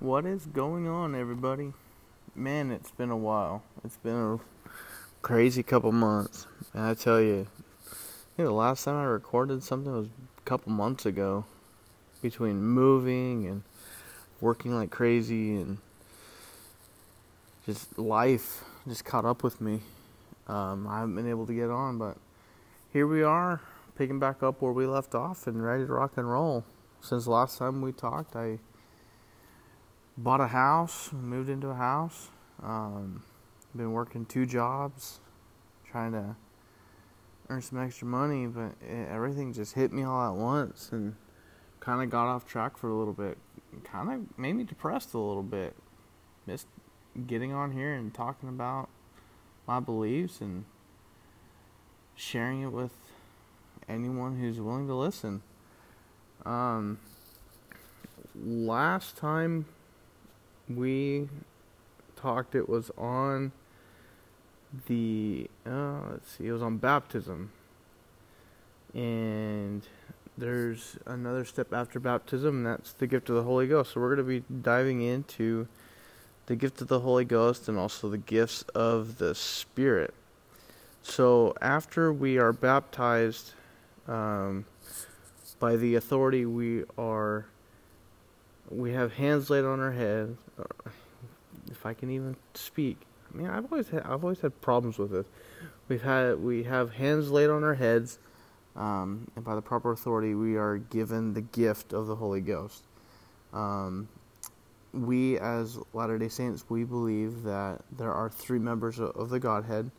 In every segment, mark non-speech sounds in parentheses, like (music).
What is going on, everybody? Man, it's been a while. It's been a crazy couple months. And I tell you, I the last time I recorded something was a couple months ago. Between moving and working like crazy and just life just caught up with me. Um, I haven't been able to get on, but here we are, picking back up where we left off and ready to rock and roll. Since last time we talked, I bought a house, moved into a house. Um, been working two jobs, trying to earn some extra money, but it, everything just hit me all at once and kind of got off track for a little bit. Kind of made me depressed a little bit. Missed getting on here and talking about my beliefs and sharing it with anyone who's willing to listen. Um, last time we talked, it was on the uh, let's see, it was on baptism, and there's another step after baptism, and that's the gift of the Holy Ghost. So we're going to be diving into the gift of the Holy Ghost and also the gifts of the Spirit. So after we are baptized um, by the authority, we are we have hands laid on our heads. Uh, if I can even speak, I mean, I've always had, I've always had problems with it. We've had we have hands laid on our heads, um, and by the proper authority, we are given the gift of the Holy Ghost. Um, we, as Latter Day Saints, we believe that there are three members of the Godhead.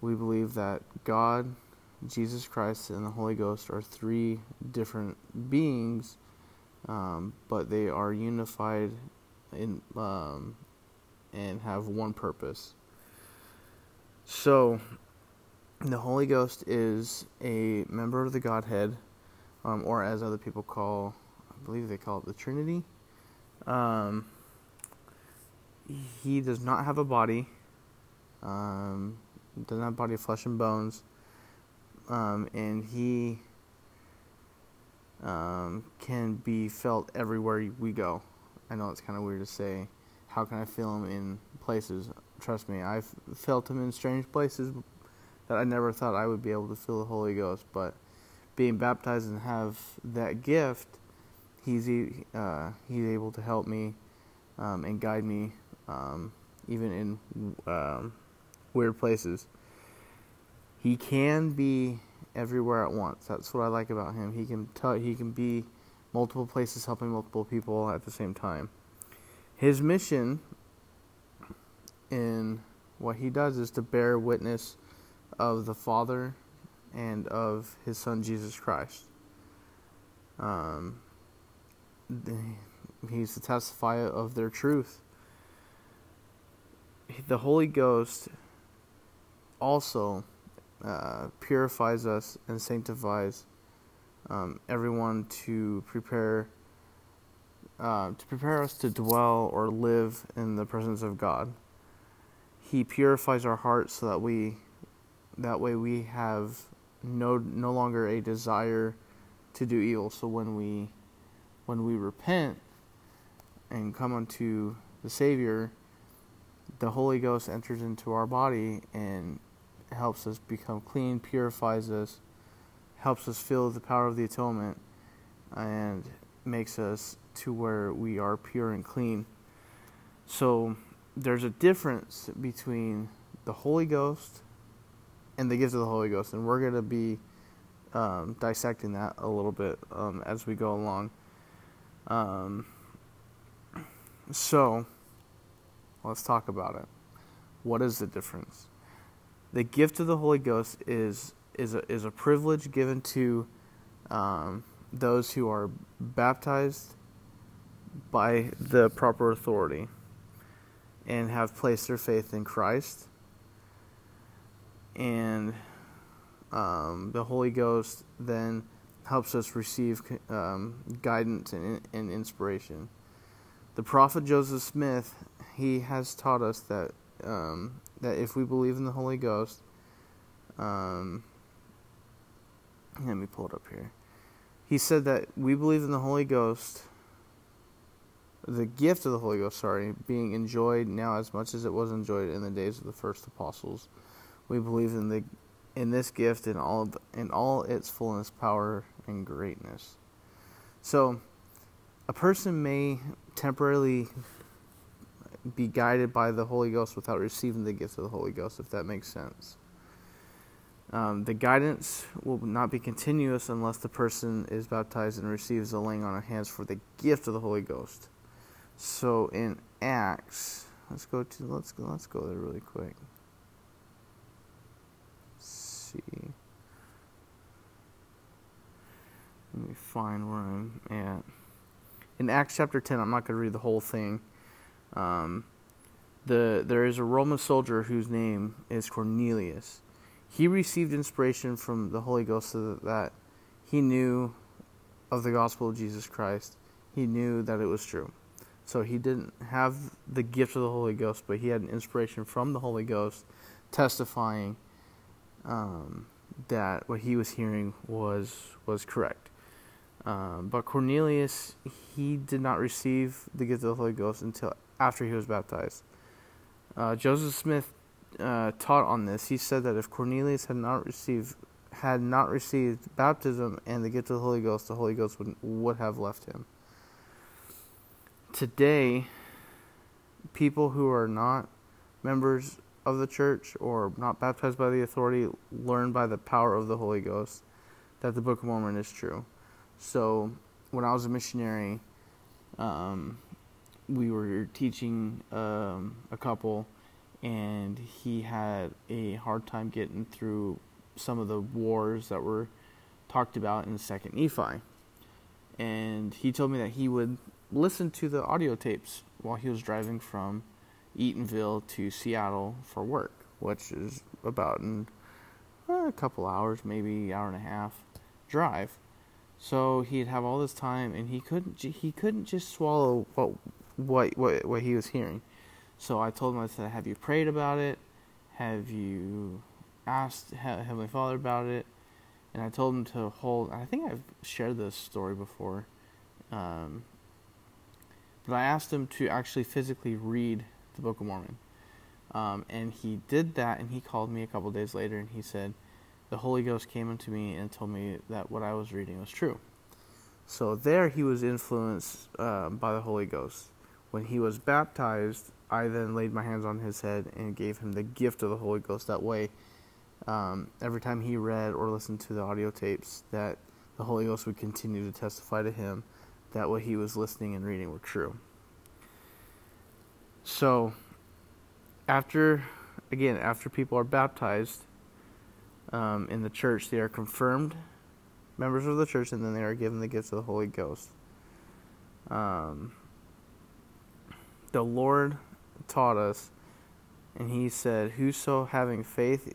We believe that God, Jesus Christ, and the Holy Ghost are three different beings um, but they are unified in um, and have one purpose. So, the Holy Ghost is a member of the Godhead, um, or as other people call, I believe they call it the Trinity. Um, he does not have a body. Um, doesn't have a body of flesh and bones. Um, and he um, can be felt everywhere we go. I know it's kind of weird to say. How can I feel him in places? Trust me, I've felt him in strange places that I never thought I would be able to feel the Holy Ghost. But being baptized and have that gift, he's uh, he's able to help me um, and guide me, um, even in um, weird places. He can be everywhere at once. That's what I like about him. He can t- he can be multiple places helping multiple people at the same time. His mission in what he does is to bear witness of the Father and of his son Jesus Christ. Um, he's to testify of their truth. The Holy Ghost also uh, purifies us and sanctifies um, everyone to prepare uh, to prepare us to dwell or live in the presence of God. He purifies our hearts so that we that way we have no no longer a desire to do evil. So when we when we repent and come unto the Savior, the Holy Ghost enters into our body and helps us become clean, purifies us, helps us feel the power of the atonement, and makes us to where we are pure and clean. So there's a difference between the Holy Ghost and the gift of the Holy Ghost, and we're going to be um, dissecting that a little bit um, as we go along. Um, so let's talk about it. What is the difference? The gift of the Holy Ghost is is a, is a privilege given to um, those who are baptized by the proper authority and have placed their faith in Christ. And um, the Holy Ghost then helps us receive um, guidance and, and inspiration. The prophet Joseph Smith, he has taught us that um, that if we believe in the Holy Ghost, um, let me pull it up here. He said that we believe in the Holy Ghost the gift of the Holy Ghost, sorry, being enjoyed now as much as it was enjoyed in the days of the first apostles. We believe in the in this gift in all of, in all its fullness, power, and greatness. So, a person may temporarily be guided by the Holy Ghost without receiving the gift of the Holy Ghost, if that makes sense. Um, the guidance will not be continuous unless the person is baptized and receives the laying on of hands for the gift of the Holy Ghost. So in Acts, let's go to let's go let's go there really quick. Let's see. Let me find where I'm at. In Acts chapter 10, I'm not going to read the whole thing. Um, the there is a Roman soldier whose name is Cornelius. He received inspiration from the Holy Ghost so that he knew of the gospel of Jesus Christ. He knew that it was true. So he didn't have the gift of the Holy Ghost, but he had an inspiration from the Holy Ghost testifying um, that what he was hearing was was correct. Um, but Cornelius, he did not receive the gift of the Holy Ghost until after he was baptized. Uh, Joseph Smith uh, taught on this. He said that if Cornelius had not received had not received baptism and the gift of the Holy Ghost, the Holy Ghost would would have left him. Today, people who are not members of the church or not baptized by the authority learn by the power of the Holy Ghost that the Book of Mormon is true. So, when I was a missionary, um, we were teaching um, a couple, and he had a hard time getting through some of the wars that were talked about in Second Nephi. And he told me that he would listen to the audio tapes while he was driving from Eatonville to Seattle for work, which is about uh, a couple hours, maybe hour and a half drive. So he'd have all this time, and he couldn't he couldn't just swallow what what what what he was hearing. So I told him, I said, "Have you prayed about it? Have you asked Heavenly Father about it?" And I told him to hold. I think I've shared this story before, um, but I asked him to actually physically read the Book of Mormon, um, and he did that. And he called me a couple days later, and he said, "The Holy Ghost came into me and told me that what I was reading was true." So there, he was influenced uh, by the Holy Ghost when he was baptized, I then laid my hands on his head and gave him the gift of the Holy Ghost. That way, um, every time he read or listened to the audio tapes, that the Holy Ghost would continue to testify to him that what he was listening and reading were true. So, after, again, after people are baptized um, in the church, they are confirmed members of the church and then they are given the gifts of the Holy Ghost. Um, the Lord taught us, and He said, Whoso having faith,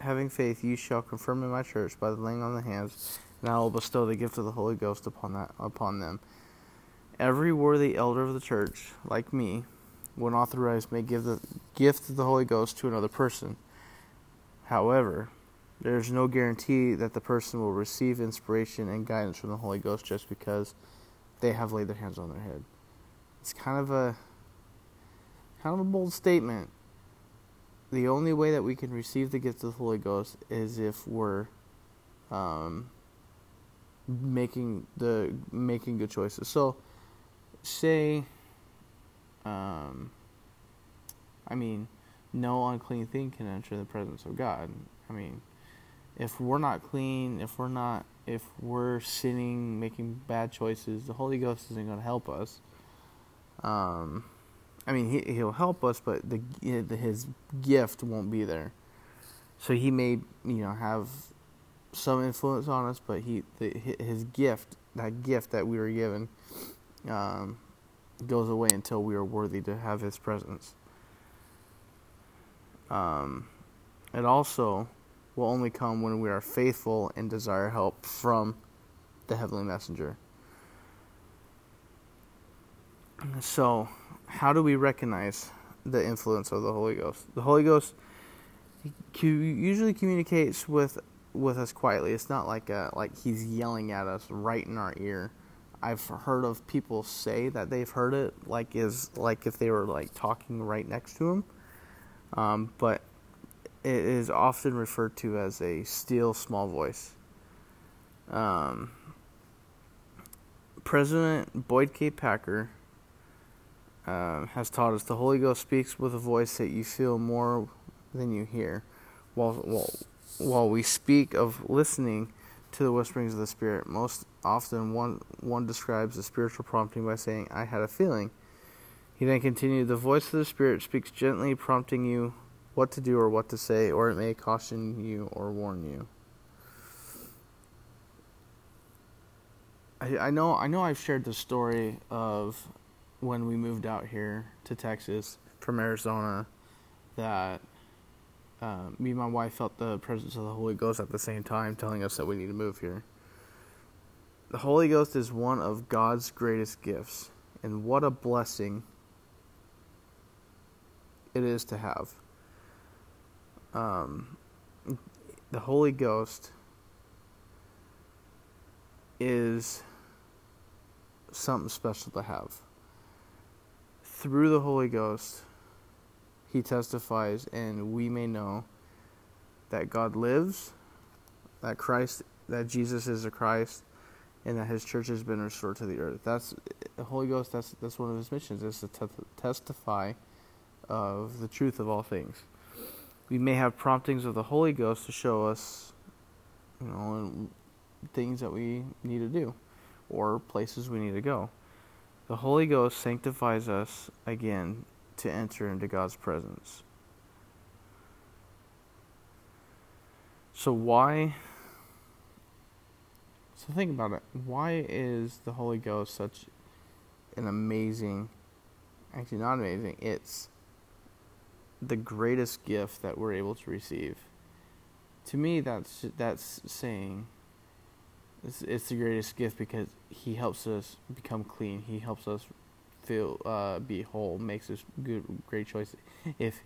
having faith, you shall confirm in my church by the laying on the hands, and I will bestow the gift of the Holy Ghost upon that upon them. Every worthy elder of the church, like me, when authorized, may give the gift of the Holy Ghost to another person. However, there is no guarantee that the person will receive inspiration and guidance from the Holy Ghost just because they have laid their hands on their head it's kind of a kind of a bold statement. The only way that we can receive the gift of the Holy Ghost is if we're um, making the making good choices. So, say, um, I mean, no unclean thing can enter the presence of God. I mean, if we're not clean, if we're not, if we're sinning, making bad choices, the Holy Ghost isn't going to help us. Um, I mean, he he'll help us, but the his gift won't be there. So he may you know have some influence on us, but he the, his gift, that gift that we were given, um, goes away until we are worthy to have his presence. Um, it also will only come when we are faithful and desire help from the heavenly messenger. So, how do we recognize the influence of the Holy Ghost? The Holy Ghost usually communicates with with us quietly. It's not like a, like he's yelling at us right in our ear. I've heard of people say that they've heard it, like is like if they were like talking right next to him. Um, but it is often referred to as a still small voice. Um, President Boyd K. Packer uh, has taught us the Holy Ghost speaks with a voice that you feel more than you hear. While, while, while we speak of listening to the whisperings of the Spirit, most often one, one describes the spiritual prompting by saying, I had a feeling. He then continued, The voice of the Spirit speaks gently, prompting you what to do or what to say, or it may caution you or warn you. I, I know I know I've shared the story of when we moved out here to Texas from Arizona that uh, me and my wife felt the presence of the Holy Ghost at the same time, telling us that we need to move here. The Holy Ghost is one of God's greatest gifts, and what a blessing it is to have. Um, the Holy Ghost is something special to have. Through the Holy Ghost, He testifies, and we may know that God lives, that Christ, that Jesus is a Christ, and that His church has been restored to the earth. That's the Holy Ghost. That's that's one of His missions is to te- testify of the truth of all things. We may have promptings of the Holy Ghost to show us, you know, things that we need to do or places we need to go. The Holy Ghost sanctifies us again to enter into God's presence. So, why? So, think about it. Why is the Holy Ghost such an amazing, actually, not amazing, it's the greatest gift that we're able to receive? To me, that's that's saying it's, it's the greatest gift because he helps us become clean. He helps us feel uh, be whole. Makes us good, great choices. If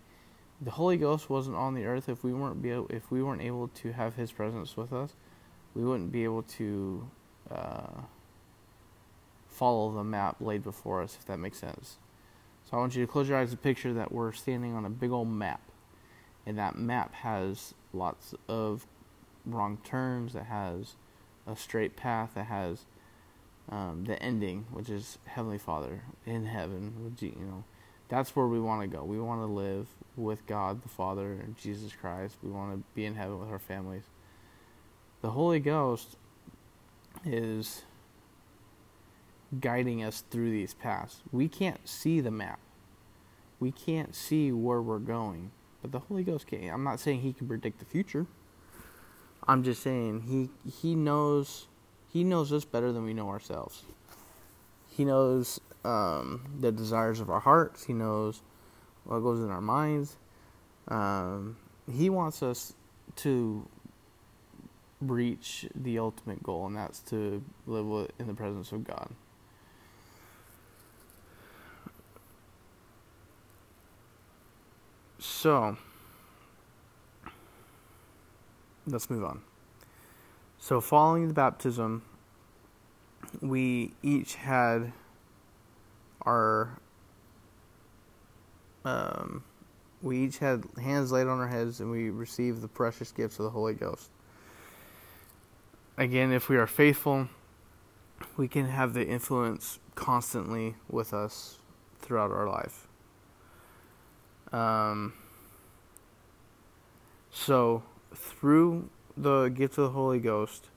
the Holy Ghost wasn't on the earth, if we weren't be able, if we weren't able to have His presence with us, we wouldn't be able to uh, follow the map laid before us. If that makes sense. So I want you to close your eyes and picture that we're standing on a big old map, and that map has lots of wrong turns. That has a straight path that has um, the ending, which is Heavenly Father in heaven. You know, that's where we want to go. We want to live with God the Father and Jesus Christ. We want to be in heaven with our families. The Holy Ghost is guiding us through these paths. We can't see the map. We can't see where we're going, but the Holy Ghost can. I'm not saying he can predict the future. I'm just saying he he knows he knows us better than we know ourselves. He knows um, the desires of our hearts. He knows what goes in our minds. Um, he wants us to reach the ultimate goal, and that's to live in the presence of God. So, let's move on. So, following the baptism, we each had our um, we each had hands laid on our heads and we received the precious gifts of the Holy Ghost. Again, if we are faithful, we can have the influence constantly with us throughout our life. Um, so, through the gift of the Holy Ghost,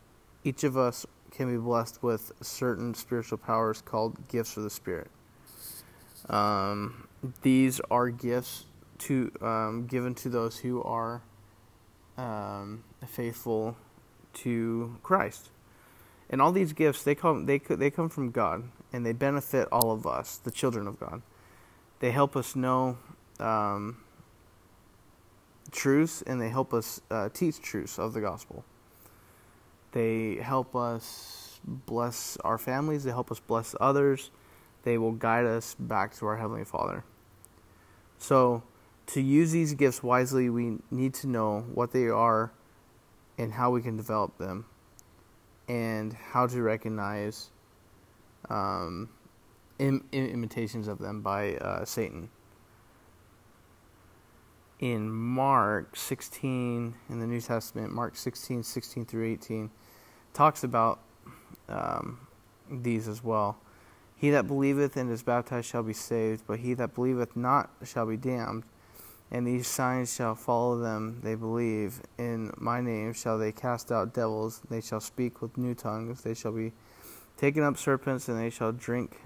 each of us can be blessed with certain spiritual powers called gifts of the Spirit. Um, these are gifts to um, given to those who are um, faithful to Christ. And all these gifts they come they they come from God and they benefit all of us, the children of God. They help us know um, truths and they help us uh, teach truths of the gospel. They help us bless our families, they help us bless others, they will guide us back to our Heavenly Father. So, to use these gifts wisely, we need to know what they are and how we can develop them, and how to recognize um, Im- imitations of them by uh, Satan. In Mark 16, in the New Testament, Mark 16, 16 through 18, talks about um, these as well. He that believeth and is baptized shall be saved, but he that believeth not shall be damned. And these signs shall follow them they believe. In my name shall they cast out devils, they shall speak with new tongues, they shall be taken up serpents, and they shall drink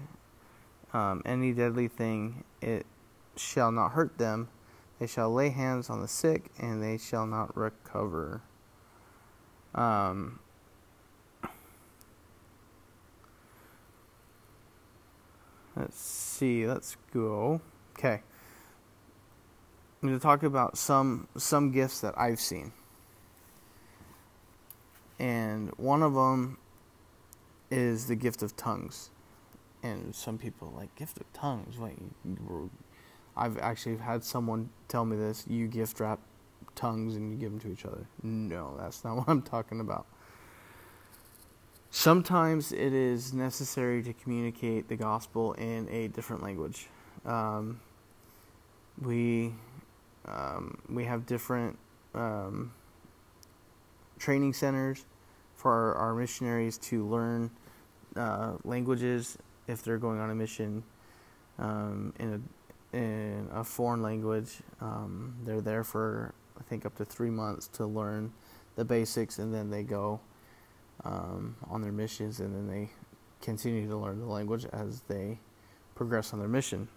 um, any deadly thing, it shall not hurt them. They shall lay hands on the sick, and they shall not recover. Um, let's see. Let's go. Okay. I'm going to talk about some some gifts that I've seen, and one of them is the gift of tongues and some people like gift of tongues. What Like, I've actually had someone tell me this: you gift wrap tongues and you give them to each other. No, that's not (laughs) what I'm talking about. Sometimes it is necessary to communicate the gospel in a different language. Um, we um, we have different um, training centers for our, our missionaries to learn uh, languages if they're going on a mission um, in a in a foreign language. Um, they're there for I think up to three months to learn the basics, and then they go um, on their missions, and then they continue to learn the language as they progress on their mission.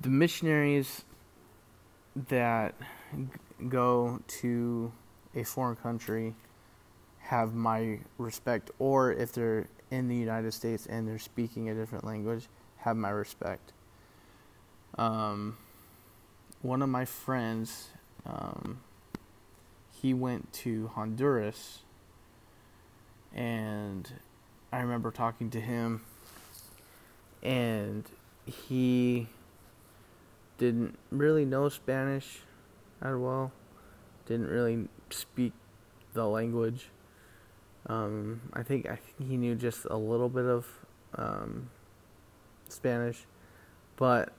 The missionaries that go to a foreign country have my respect, or if they're in the United States and they're speaking a different language have my respect. Um, one of my friends, um, he went to Honduras, and I remember talking to him, and he didn't really know Spanish at well, didn't really speak the language um, I think I think he knew just a little bit of um, Spanish, but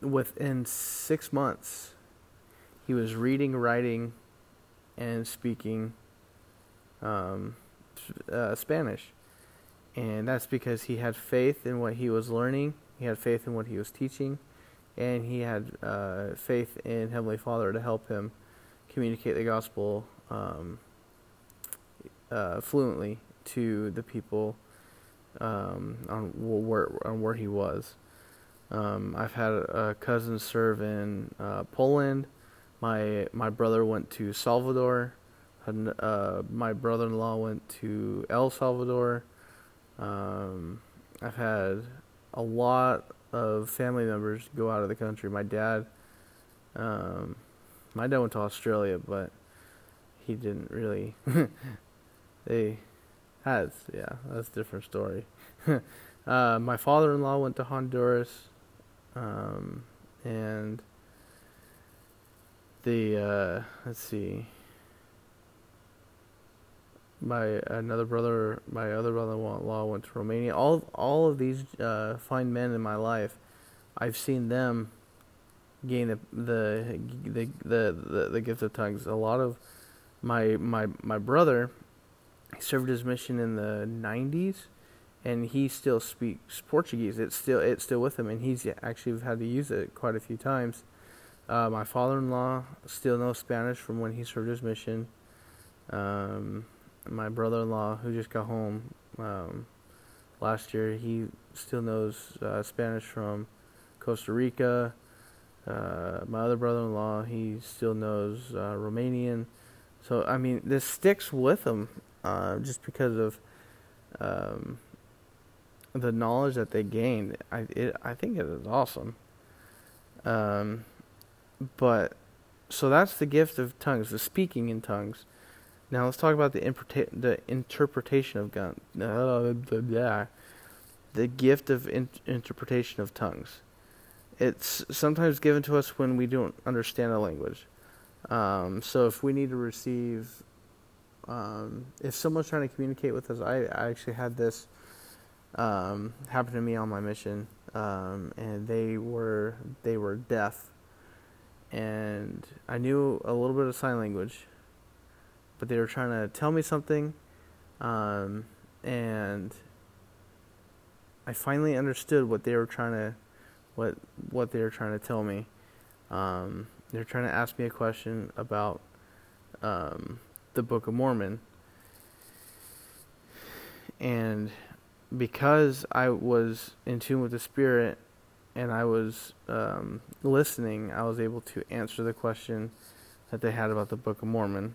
within six months, he was reading, writing, and speaking um, uh, Spanish, and that's because he had faith in what he was learning. He had faith in what he was teaching, and he had uh, faith in Heavenly Father to help him communicate the gospel. Um, uh, fluently to the people um, on where on where he was. Um, I've had a cousin serve in uh, Poland. My my brother went to Salvador. And, uh, my brother-in-law went to El Salvador. Um, I've had a lot of family members go out of the country. My dad, um, my dad went to Australia, but he didn't really (laughs) they has yeah that's a different story. (laughs) Uh, my father-in-law went to honduras um, and the uh, let's see. My another brother my other brother-in-law went to romania. All all of these uh, fine men in my life i've seen them gain the the the the, the, the gift of tongues. A lot of my my my brother he served his mission in the 90s and he still speaks Portuguese. It's still it's still with him, and he's actually had to use it quite a few times. Uh, my father-in-law still knows Spanish from when he served his mission. Um, my brother-in-law, who just got home um, last year, he still knows uh, Spanish from Costa Rica. Uh, my other brother-in-law, he still knows uh, Romanian. So I mean, this sticks with him uh, just because of um, the knowledge that they gained. I it, I think it is awesome. Um, but so that's the gift of tongues, the speaking in tongues. Now let's talk about the interpreta- the interpretation of blah, (laughs) the gift of in- interpretation of tongues. It's sometimes given to us when we don't understand a language. Um, so if we need to receive um, if someone's trying to communicate with us, I, I actually had this um, happen to me on my mission, um, and they were they were deaf, and I knew a little bit of sign language, but they were trying to tell me something, um, and I finally understood what they were trying to what what they were trying to tell me. Um, they're trying to ask me a question about um, the Book of Mormon, and because I was in tune with the Spirit and I was um, listening, I was able to answer the question that they had about the Book of Mormon.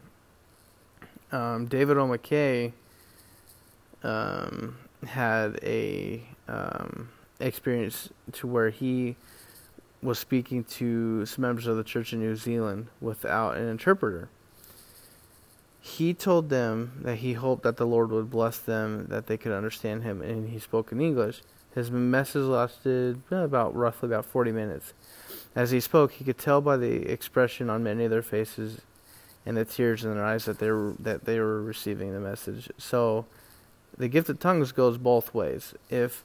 Um, David O. McKay um, had a um, experience to where he was speaking to some members of the church in New Zealand without an interpreter he told them that he hoped that the Lord would bless them, that they could understand him, and he spoke in English. His message lasted eh, about roughly about 40 minutes. As he spoke, he could tell by the expression on many of their faces and the tears in their eyes that they were that they were receiving the message. So, the gift of tongues goes both ways. If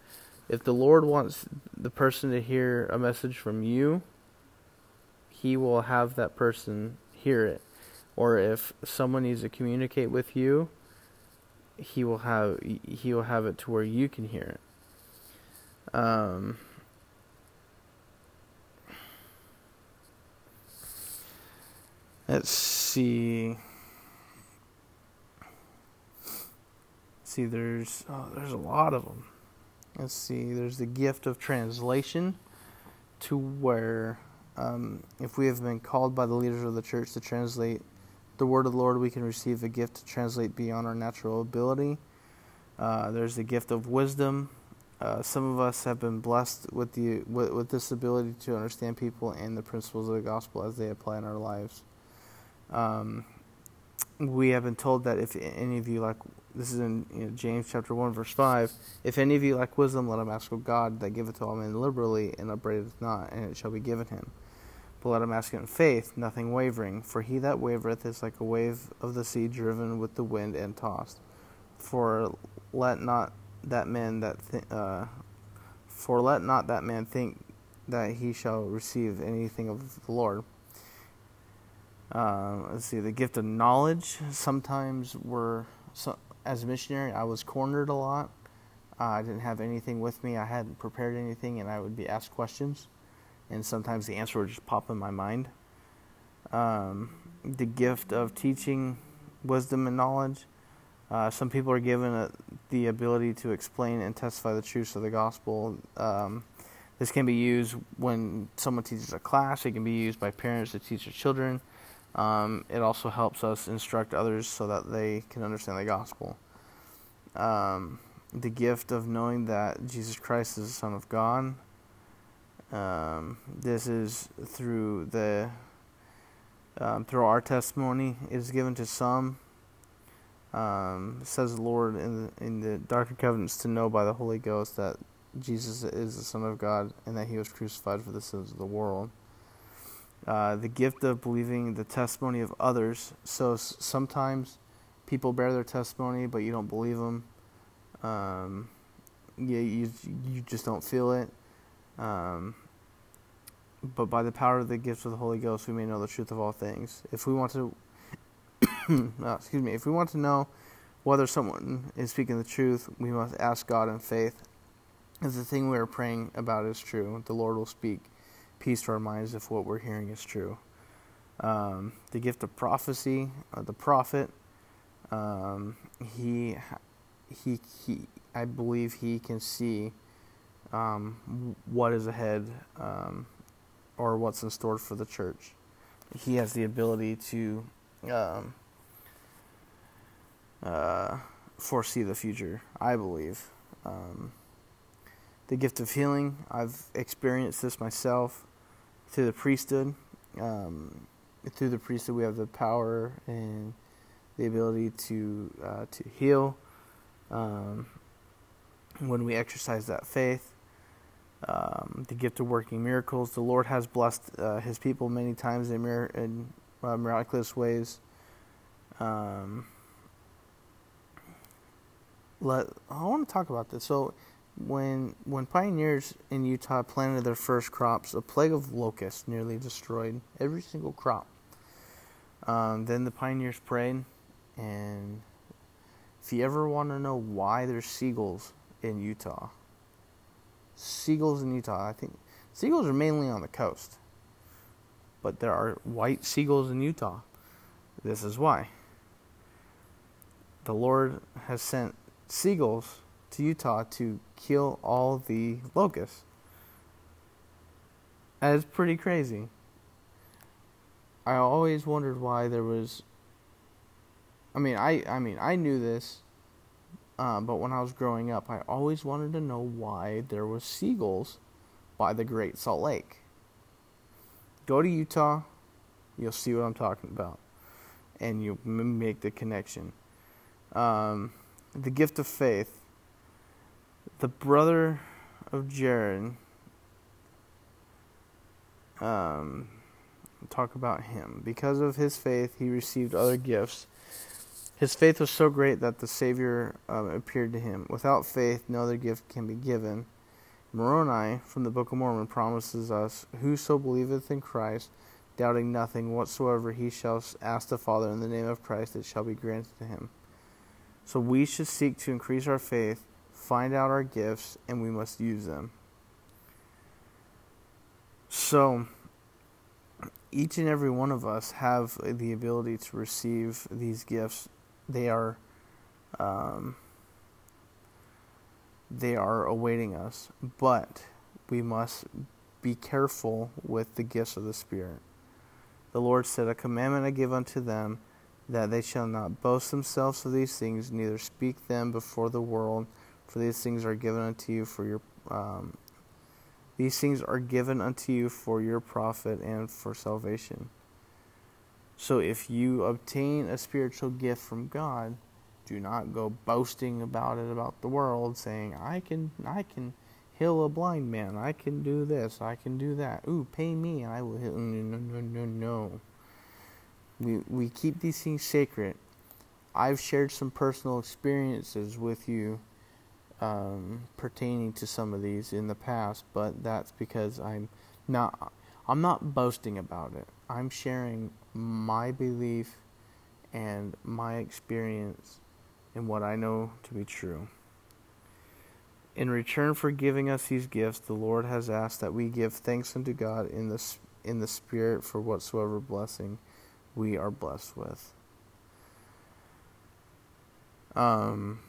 if the Lord wants the person to hear a message from you, he will have that person hear it or if someone needs to communicate with you, he will have he will have it to where you can hear it. Um, let's see. See, there's oh, there's a lot of them. Let's see. There's the gift of translation, to where um, if we have been called by the leaders of the church to translate the word of the Lord, we can receive a gift to translate beyond our natural ability. Uh, there's the gift of wisdom. Uh, some of us have been blessed with the with, with, this ability to understand people and the principles of the gospel as they apply in our lives. Um, we have been told that if any of you like, this is in you know, James chapter one verse five. If any of you lack wisdom, let him ask of God that giveth to all men liberally and upbraideth not, and it shall be given him. But let him ask it in faith, nothing wavering. For he that wavereth is like a wave of the sea driven with the wind and tossed. For let not that man that th- uh, for let not that man think that he shall receive anything of the Lord. Uh, let's see, the gift of knowledge. Sometimes we're so, as a missionary, I was cornered a lot. Uh, I didn't have anything with me. I hadn't prepared anything, and I would be asked questions and sometimes the answer would just pop in my mind. Um, the gift of teaching wisdom and knowledge. Uh, some people are given a, the ability to explain and testify the truths of the gospel. Um, this can be used when someone teaches a class. It can be used by parents to teach their children. Um, it also helps us instruct others so that they can understand the gospel. Um, the gift of knowing that Jesus Christ is the Son of God. Um, this is through the um, through our testimony. It is given to some. Um, says the Lord in the, in the and Covenants to know by the Holy Ghost that Jesus is the Son of God and that He was crucified for the sins of the world. Uh, the gift of believing the testimony of others. So s- sometimes people bear their testimony, but you don't believe them. Um, yeah, you you just don't feel it. Um, but by the power of the gifts of the Holy Ghost, we may know the truth of all things. If we want to, (coughs) uh, excuse me, if we want to know whether someone is speaking the truth, we must ask God in faith. If the thing we are praying about is true, the Lord will speak peace to our minds if what we're hearing is true. Um, the gift of prophecy, uh, the prophet, um, he, he, he, I believe he can see um, what is ahead um, or what's in store for the church. He has the ability to um, uh, foresee the future, I believe. Um, the gift of healing, I've experienced this myself through the priesthood. Um, through the priesthood, we have the power and the ability to uh, to heal um, when we exercise that faith um, the gift of working miracles. The Lord has blessed uh, His people many times in, mir- in uh, miraculous ways. Um, let I want to talk about this. So when when pioneers in Utah planted their first crops, a plague of locusts nearly destroyed every single crop. Um, then the pioneers prayed, and if you ever want to know why there's seagulls in Utah, seagulls in Utah, I think seagulls are mainly on the coast, but there are white seagulls in Utah. This is why. The Lord has sent seagulls to Utah to kill all the locusts. That is pretty crazy. I always wondered why there was. I mean, I I mean, I knew this, uh, but when I was growing up, I always wanted to know why there was seagulls by the Great Salt Lake. Go to Utah, you'll see what I'm talking about, and you'll make the connection. Um, the gift of faith. The brother of Jared. Um, talk about him. Because of his faith, he received other gifts. His faith was so great that the Savior um, appeared to him. Without faith, no other gift can be given. Moroni from the Book of Mormon promises us, Whoso believeth in Christ, doubting nothing whatsoever he shall ask the Father in the name of Christ, it shall be granted to him. So we should seek to increase our faith, find out our gifts, and we must use them. So, each and every one of us have the ability to receive these gifts. They are, um, they are awaiting us, but we must be careful with the gifts of the Spirit. The Lord said, "A commandment I give unto them." that they shall not boast themselves of these things, neither speak them before the world, for these things are given unto you for your um, these things are given unto you for your profit and for salvation. So if you obtain a spiritual gift from God, do not go boasting about it about the world, saying, I can I can heal a blind man, I can do this, I can do that. Ooh, pay me, and I will heal no no no no. We, we keep these things sacred. I've shared some personal experiences with you um, pertaining to some of these in the past, but that's because I'm not I'm not boasting about it. I'm sharing my belief and my experience and what I know to be true. In return for giving us these gifts, the Lord has asked that we give thanks unto God in the in the spirit for whatsoever blessing we are blessed with. Um,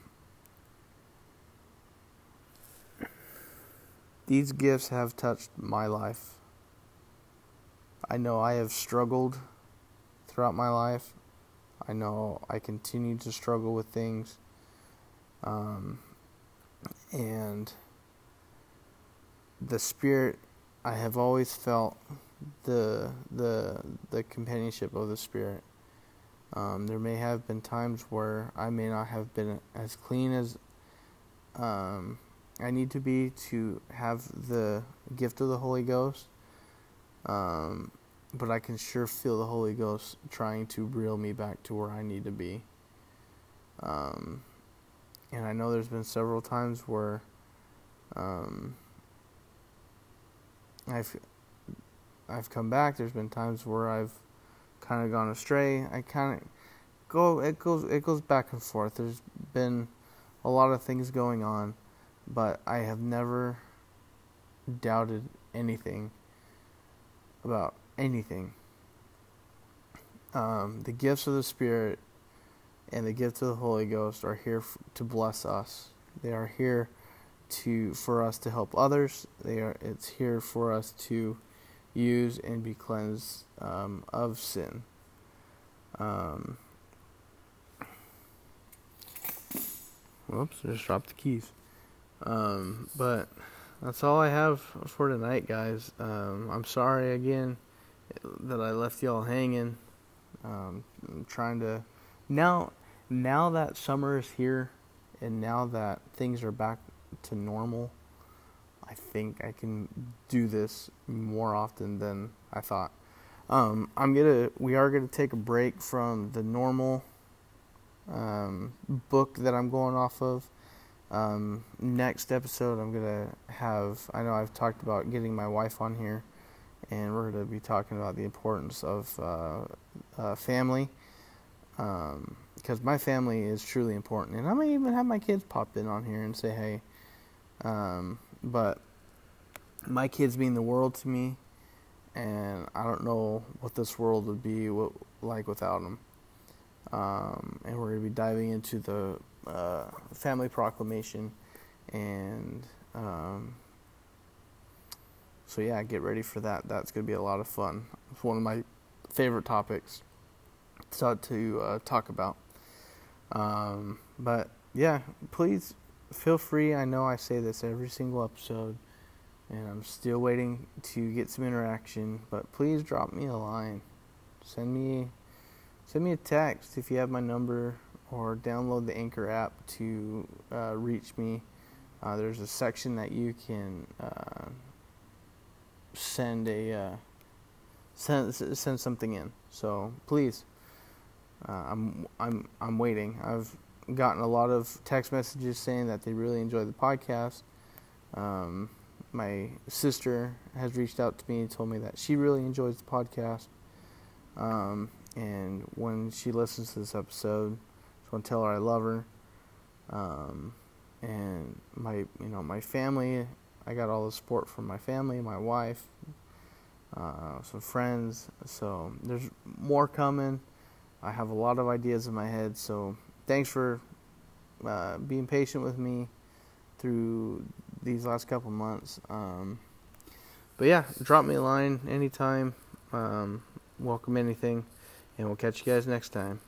these gifts have touched my life. I know I have struggled throughout my life. I know I continue to struggle with things. Um, and the Spirit, I have always felt the the the companionship of the Spirit. Um, there may have been times where I may not have been as clean as um, I need to be to have the gift of the Holy Ghost. Um, but I can sure feel the Holy Ghost trying to reel me back to where I need to be. Um, and I know there's been several times where um, I've I've come back. There's been times where I've kind of gone astray. I kind of go. It goes. It goes back and forth. There's been a lot of things going on, but I have never doubted anything about anything. Um, the gifts of the Spirit and the gift of the Holy Ghost are here f- to bless us. They are here to for us to help others. They are. It's here for us to use and be cleansed um, of sin. Um, whoops, just dropped the keys. Um, but that's all I have for tonight, guys. Um, I'm sorry again that I left y'all hanging. Um, I'm trying to now. Now that summer is here, and now that things are back to normal, I think I can do this more often than I thought. Um, I'm gonna. We are gonna take a break from the normal um, book that I'm going off of. Um, next episode, I'm gonna have. I know I've talked about getting my wife on here, and we're gonna be talking about the importance of uh, uh, family, um, because my family is truly important, and I may even have my kids pop in on here and say hey. Um, but my kids mean the world to me, and I don't know what this world would be like without them. Um, and we're going to be diving into the uh, family proclamation, and um, so yeah, get ready for that. That's going to be a lot of fun. It's one of my favorite topics to, to uh, talk about. Um, but yeah, please feel free. I know I say this every single episode, and I'm still waiting to get some interaction. But please drop me a line. Send me send me a text if you have my number, or download the Anchor app to uh, reach me. Uh, there's a section that you can uh, send a uh, send send something in. So please, uh, I'm I'm I'm waiting. I've gotten a lot of text messages saying that they really enjoy the podcast. Um, my sister has reached out to me and told me that she really enjoys the podcast. Um, and when she listens to this episode, I just want to tell her I love her. Um, and my, you know, my family, I got all the support from my family, my wife, uh, some friends. So there's more coming. I have a lot of ideas in my head. So thanks for uh, being patient with me through these last couple months. Um, but yeah, drop me a line anytime. Um, welcome anything, and we'll catch you guys next time.